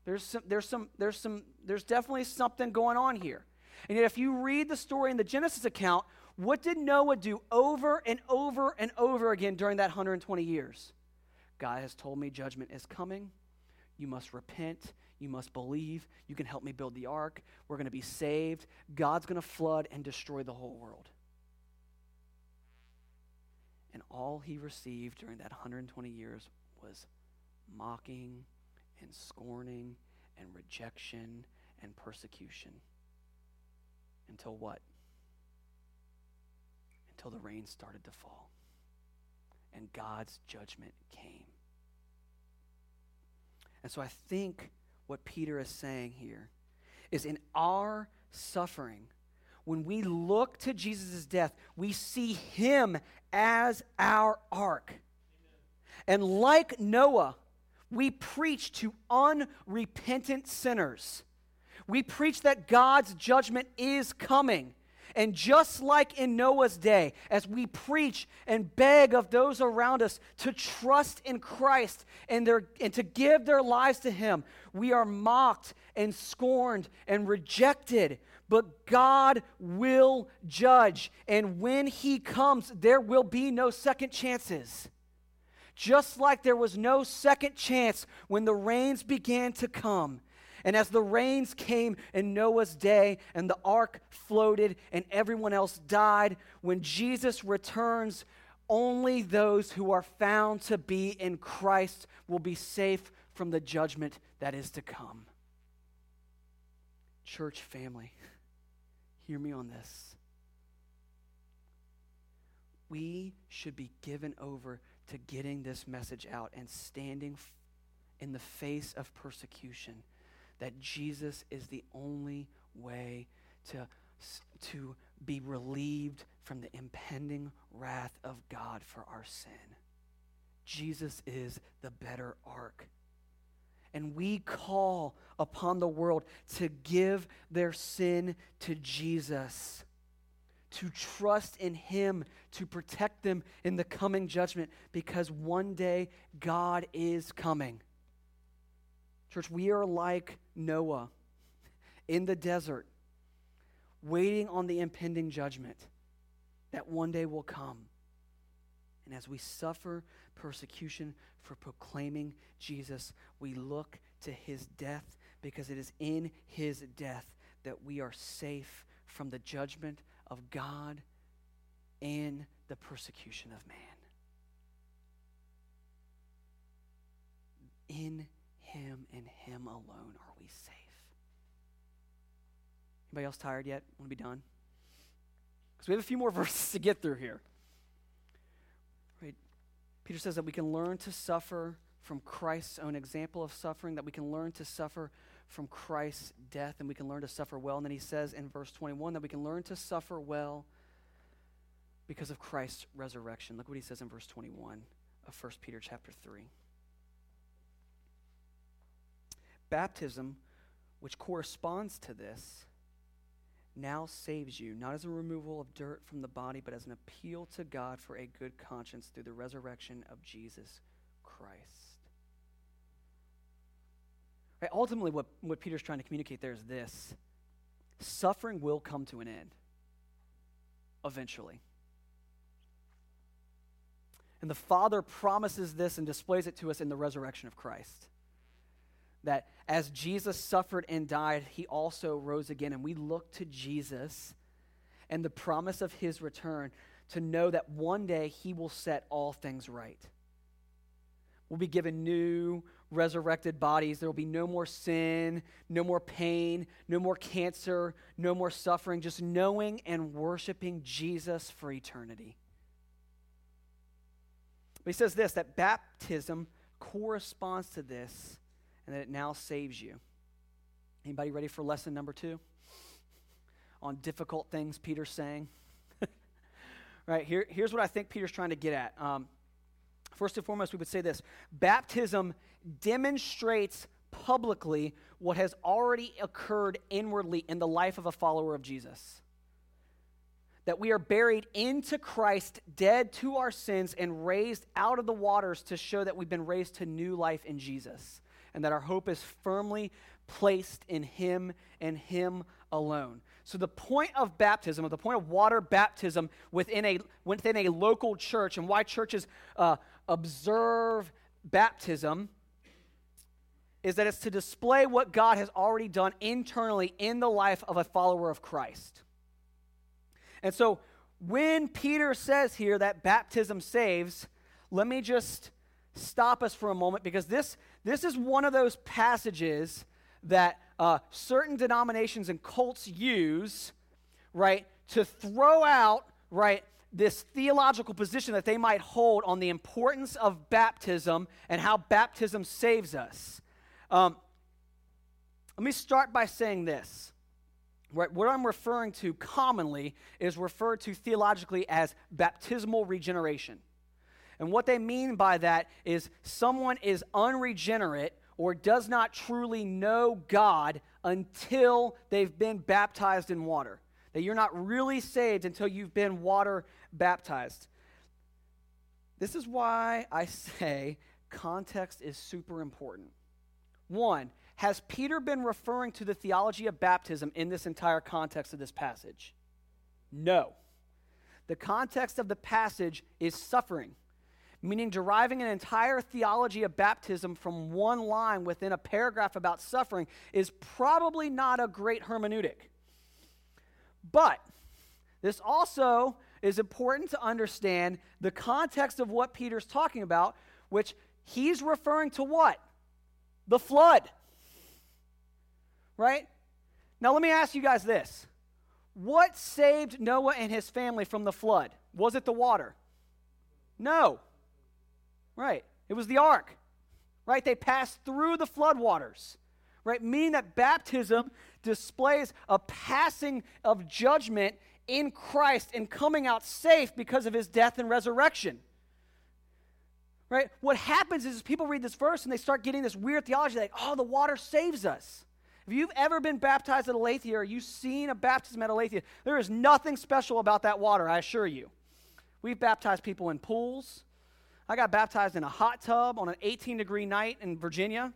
There's some, there's some, there's some, there's definitely something going on here. And yet, if you read the story in the Genesis account, what did Noah do over and over and over again during that 120 years? God has told me judgment is coming. You must repent. You must believe. You can help me build the ark. We're going to be saved. God's going to flood and destroy the whole world. And all he received during that 120 years was mocking and scorning and rejection and persecution. Until what? Until the rain started to fall and God's judgment came. And so I think what Peter is saying here is in our suffering, when we look to Jesus' death, we see him as our ark. And like Noah, we preach to unrepentant sinners. We preach that God's judgment is coming. And just like in Noah's day, as we preach and beg of those around us to trust in Christ and, their, and to give their lives to Him, we are mocked and scorned and rejected. But God will judge. And when He comes, there will be no second chances. Just like there was no second chance when the rains began to come. And as the rains came in Noah's day and the ark floated and everyone else died, when Jesus returns, only those who are found to be in Christ will be safe from the judgment that is to come. Church family, hear me on this. We should be given over to getting this message out and standing in the face of persecution that Jesus is the only way to, to be relieved from the impending wrath of God for our sin. Jesus is the better ark. And we call upon the world to give their sin to Jesus to trust in Him to protect them in the coming judgment because one day God is coming. Church, we are like Noah in the desert, waiting on the impending judgment that one day will come. And as we suffer persecution for proclaiming Jesus, we look to his death because it is in his death that we are safe from the judgment of God and the persecution of man. In him and Him alone are we safe. Anybody else tired yet? Want to be done? Because we have a few more verses to get through here. Right? Peter says that we can learn to suffer from Christ's own example of suffering, that we can learn to suffer from Christ's death, and we can learn to suffer well. And then he says in verse 21 that we can learn to suffer well because of Christ's resurrection. Look what he says in verse 21 of 1 Peter chapter 3. Baptism, which corresponds to this, now saves you, not as a removal of dirt from the body, but as an appeal to God for a good conscience through the resurrection of Jesus Christ. Right, ultimately, what, what Peter's trying to communicate there is this suffering will come to an end eventually. And the Father promises this and displays it to us in the resurrection of Christ that as Jesus suffered and died, he also rose again. And we look to Jesus and the promise of his return to know that one day he will set all things right. We'll be given new, resurrected bodies. There will be no more sin, no more pain, no more cancer, no more suffering, just knowing and worshiping Jesus for eternity. But he says this that baptism corresponds to this and that it now saves you. Anybody ready for lesson number two? On difficult things Peter's saying. right, here, here's what I think Peter's trying to get at. Um, first and foremost, we would say this baptism demonstrates publicly what has already occurred inwardly in the life of a follower of Jesus. That we are buried into Christ, dead to our sins, and raised out of the waters to show that we've been raised to new life in Jesus and that our hope is firmly placed in Him and Him alone. So, the point of baptism, or the point of water baptism within a, within a local church, and why churches uh, observe baptism, is that it's to display what God has already done internally in the life of a follower of Christ. And so, when Peter says here that baptism saves, let me just stop us for a moment because this, this is one of those passages that uh, certain denominations and cults use, right, to throw out, right, this theological position that they might hold on the importance of baptism and how baptism saves us. Um, let me start by saying this. What, what I'm referring to commonly is referred to theologically as baptismal regeneration. And what they mean by that is someone is unregenerate or does not truly know God until they've been baptized in water. That you're not really saved until you've been water baptized. This is why I say context is super important. One, has Peter been referring to the theology of baptism in this entire context of this passage? No. The context of the passage is suffering, meaning deriving an entire theology of baptism from one line within a paragraph about suffering is probably not a great hermeneutic. But this also is important to understand the context of what Peter's talking about, which he's referring to what? The flood right? Now, let me ask you guys this What saved Noah and his family from the flood? Was it the water? No. Right. It was the ark. Right? They passed through the floodwaters. Right? Meaning that baptism displays a passing of judgment in Christ and coming out safe because of his death and resurrection. Right? What happens is people read this verse and they start getting this weird theology like, oh, the water saves us. If you've ever been baptized at Aletheia or you've seen a baptism at Aletheia, there is nothing special about that water, I assure you. We've baptized people in pools. I got baptized in a hot tub on an 18 degree night in Virginia.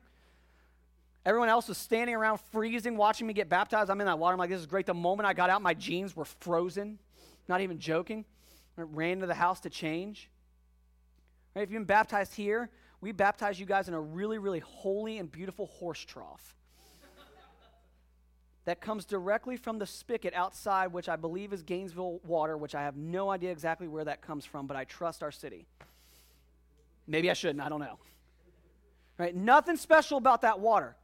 Everyone else was standing around freezing, watching me get baptized. I'm in that water. I'm like, this is great. The moment I got out, my jeans were frozen. Not even joking. I ran to the house to change. Right, if you've been baptized here, we baptize you guys in a really, really holy and beautiful horse trough that comes directly from the spigot outside, which I believe is Gainesville water, which I have no idea exactly where that comes from, but I trust our city. Maybe I shouldn't, I don't know. Right? Nothing special about that water,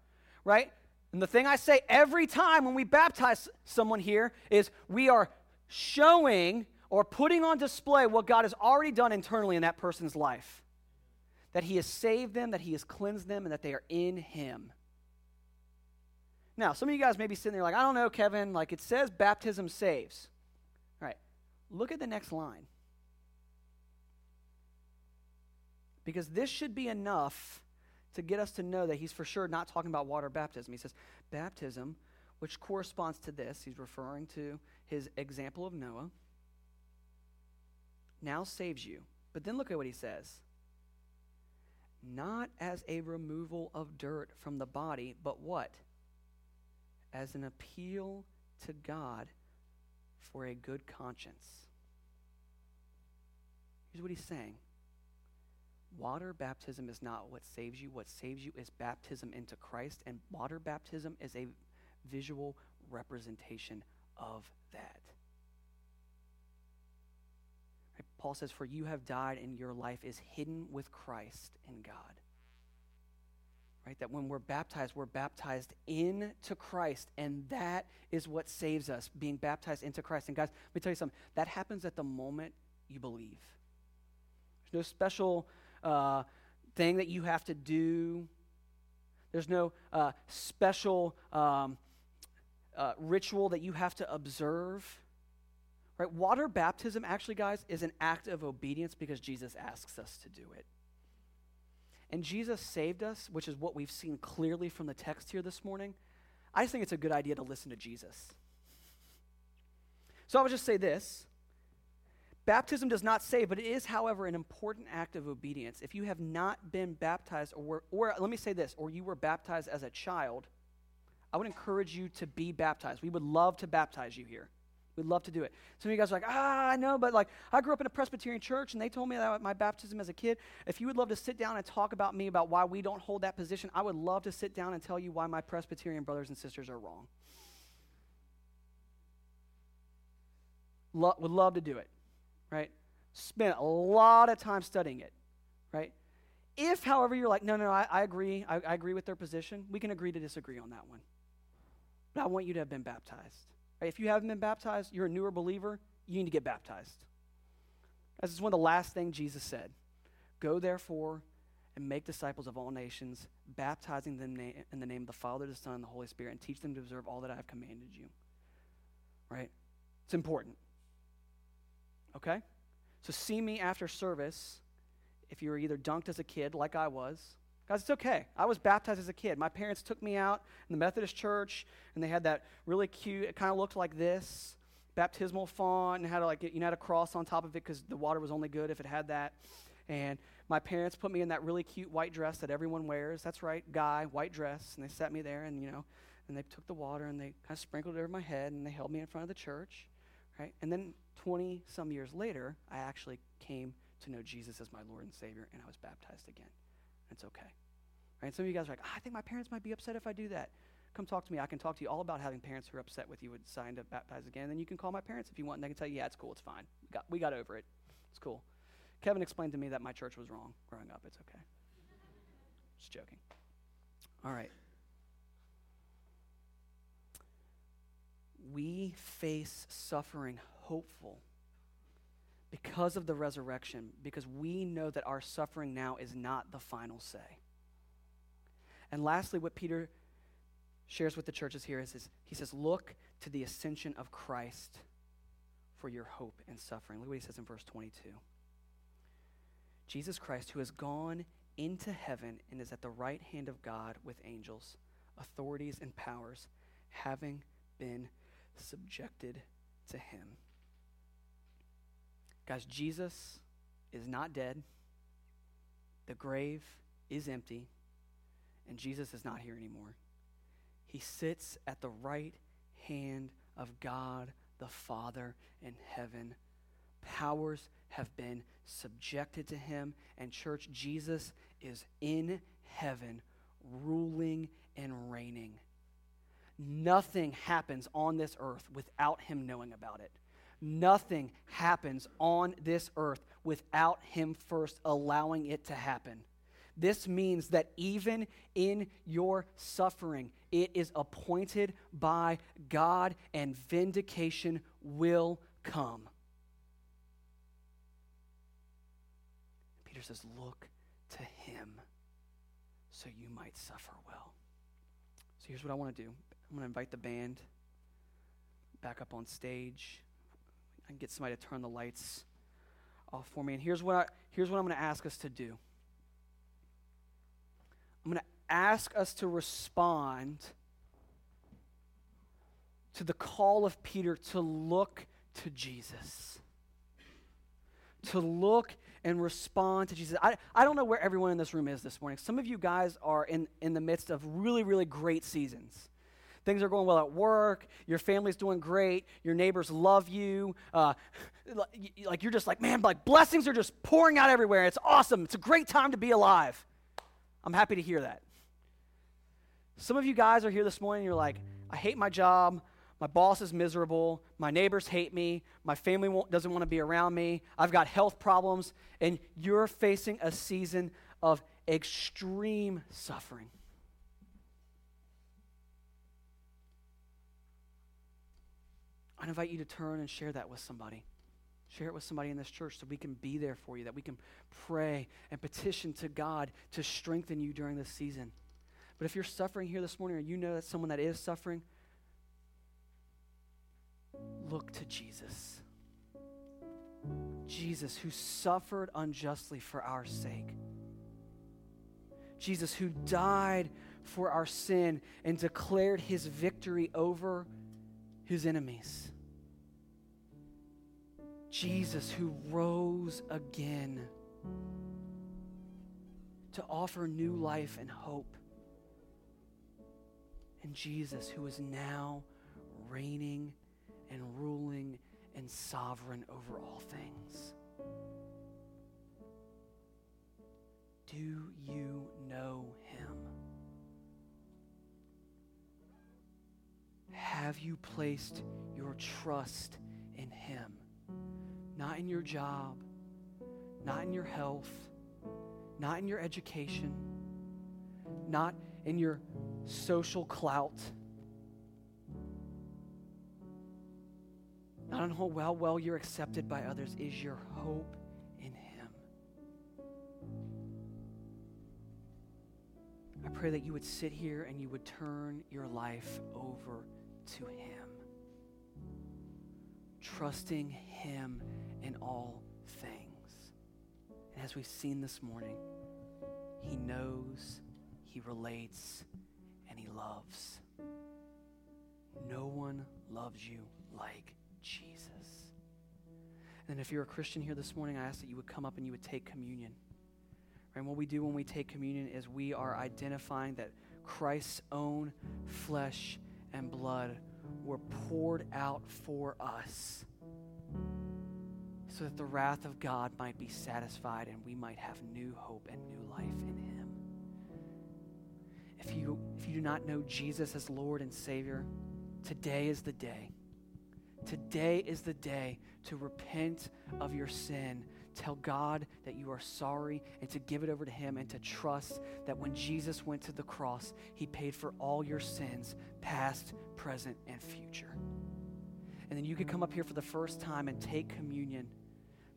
right? And the thing I say every time when we baptize someone here is we are showing or putting on display what God has already done internally in that person's life. That He has saved them, that He has cleansed them, and that they are in Him. Now, some of you guys may be sitting there like, I don't know, Kevin, like it says baptism saves. All right, look at the next line. Because this should be enough to get us to know that he's for sure not talking about water baptism. He says, baptism, which corresponds to this, he's referring to his example of Noah, now saves you. But then look at what he says not as a removal of dirt from the body, but what? as an appeal to God for a good conscience. Here's what he's saying Water baptism is not what saves you. What saves you is baptism into Christ, and water baptism is a visual representation of that. Paul says, For you have died, and your life is hidden with Christ in God right? That when we're baptized, we're baptized into Christ, and that is what saves us, being baptized into Christ. And guys, let me tell you something that happens at the moment you believe. There's no special uh, thing that you have to do, there's no uh, special um, uh, ritual that you have to observe. Right? Water baptism, actually, guys, is an act of obedience because Jesus asks us to do it. And Jesus saved us, which is what we've seen clearly from the text here this morning. I just think it's a good idea to listen to Jesus. So I would just say this Baptism does not save, but it is, however, an important act of obedience. If you have not been baptized, or, were, or let me say this, or you were baptized as a child, I would encourage you to be baptized. We would love to baptize you here. We'd love to do it. Some of you guys are like, ah, I know, but like, I grew up in a Presbyterian church and they told me that my baptism as a kid. If you would love to sit down and talk about me about why we don't hold that position, I would love to sit down and tell you why my Presbyterian brothers and sisters are wrong. Lo- would love to do it, right? Spent a lot of time studying it, right? If, however, you're like, no, no, I, I agree, I, I agree with their position, we can agree to disagree on that one. But I want you to have been baptized. If you haven't been baptized, you're a newer believer, you need to get baptized. This is one of the last things Jesus said. Go therefore and make disciples of all nations, baptizing them in the name of the Father, the Son, and the Holy Spirit, and teach them to observe all that I have commanded you. Right? It's important. Okay? So see me after service if you were either dunked as a kid, like I was. Guys, it's okay. I was baptized as a kid. My parents took me out in the Methodist church, and they had that really cute, it kind of looked like this baptismal font, and had a, like you know had a cross on top of it because the water was only good if it had that. And my parents put me in that really cute white dress that everyone wears. That's right, guy, white dress. And they set me there, and you know, and they took the water and they kind of sprinkled it over my head, and they held me in front of the church, right? And then 20 some years later, I actually came to know Jesus as my Lord and Savior, and I was baptized again. It's okay. Right? Some of you guys are like, oh, I think my parents might be upset if I do that. Come talk to me. I can talk to you all about having parents who are upset with you would sign to baptize again. And then you can call my parents if you want, and they can tell you, yeah, it's cool, it's fine. We got, we got over it. It's cool. Kevin explained to me that my church was wrong growing up. It's okay. Just joking. All right. We face suffering hopeful because of the resurrection, because we know that our suffering now is not the final say. And lastly, what Peter shares with the churches here is, is he says, Look to the ascension of Christ for your hope and suffering. Look what he says in verse 22. Jesus Christ, who has gone into heaven and is at the right hand of God with angels, authorities, and powers, having been subjected to him. Guys, Jesus is not dead. The grave is empty, and Jesus is not here anymore. He sits at the right hand of God the Father in heaven. Powers have been subjected to him, and church, Jesus is in heaven, ruling and reigning. Nothing happens on this earth without him knowing about it. Nothing happens on this earth without Him first allowing it to happen. This means that even in your suffering, it is appointed by God and vindication will come. Peter says, Look to Him so you might suffer well. So here's what I want to do I'm going to invite the band back up on stage. I can get somebody to turn the lights off for me. And here's what, I, here's what I'm going to ask us to do I'm going to ask us to respond to the call of Peter to look to Jesus. To look and respond to Jesus. I, I don't know where everyone in this room is this morning. Some of you guys are in, in the midst of really, really great seasons. Things are going well at work. Your family's doing great. Your neighbors love you. Uh, like you're just like, man, like blessings are just pouring out everywhere. It's awesome. It's a great time to be alive. I'm happy to hear that. Some of you guys are here this morning. You're like, I hate my job. My boss is miserable. My neighbors hate me. My family doesn't want to be around me. I've got health problems. And you're facing a season of extreme suffering. I invite you to turn and share that with somebody. Share it with somebody in this church so we can be there for you, that we can pray and petition to God to strengthen you during this season. But if you're suffering here this morning or you know that someone that is suffering, look to Jesus. Jesus, who suffered unjustly for our sake. Jesus, who died for our sin and declared his victory over his enemies. Jesus, who rose again to offer new life and hope. And Jesus, who is now reigning and ruling and sovereign over all things. Do you know Have you placed your trust in him? not in your job, not in your health, not in your education, not in your social clout, not on how well, well you're accepted by others, is your hope in Him. I pray that you would sit here and you would turn your life over to Him, trusting Him in all things. And as we've seen this morning, He knows, He relates, and He loves. No one loves you like Jesus. And if you're a Christian here this morning, I ask that you would come up and you would take communion. And what we do when we take communion is we are identifying that Christ's own flesh and blood were poured out for us so that the wrath of God might be satisfied and we might have new hope and new life in Him. If you, if you do not know Jesus as Lord and Savior, today is the day. Today is the day to repent of your sin, tell God that you are sorry, and to give it over to Him and to trust that when Jesus went to the cross, He paid for all your sins, past, present, and future. And then you could come up here for the first time and take communion,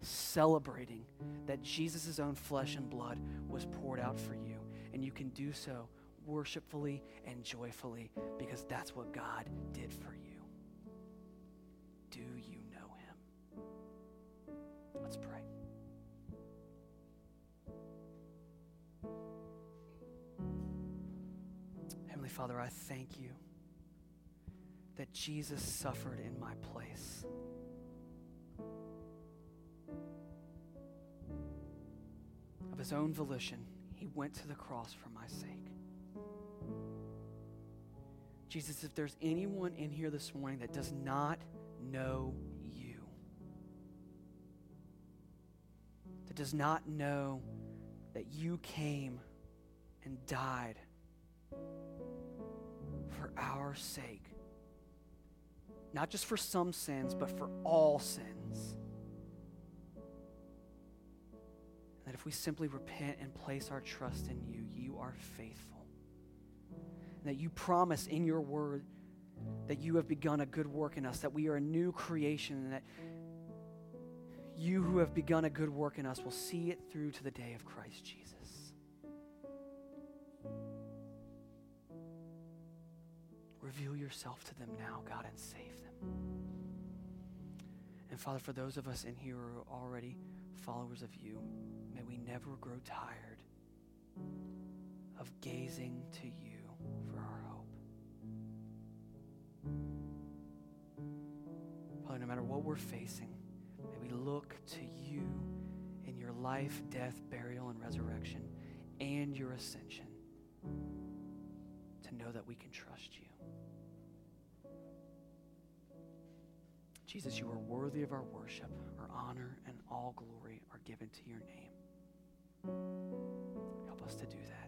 celebrating that Jesus' own flesh and blood was poured out for you. And you can do so worshipfully and joyfully because that's what God did for you. Father, I thank you that Jesus suffered in my place. Of his own volition, he went to the cross for my sake. Jesus, if there's anyone in here this morning that does not know you, that does not know that you came and died our sake, not just for some sins, but for all sins. And that if we simply repent and place our trust in you, you are faithful. And that you promise in your word that you have begun a good work in us, that we are a new creation, and that you who have begun a good work in us will see it through to the day of Christ Jesus. Reveal yourself to them now, God, and save them. And Father, for those of us in here who are already followers of you, may we never grow tired of gazing to you for our hope. Father, no matter what we're facing, may we look to you in your life, death, burial, and resurrection, and your ascension to know that we can trust you. Jesus, you are worthy of our worship. Our honor and all glory are given to your name. Help us to do that.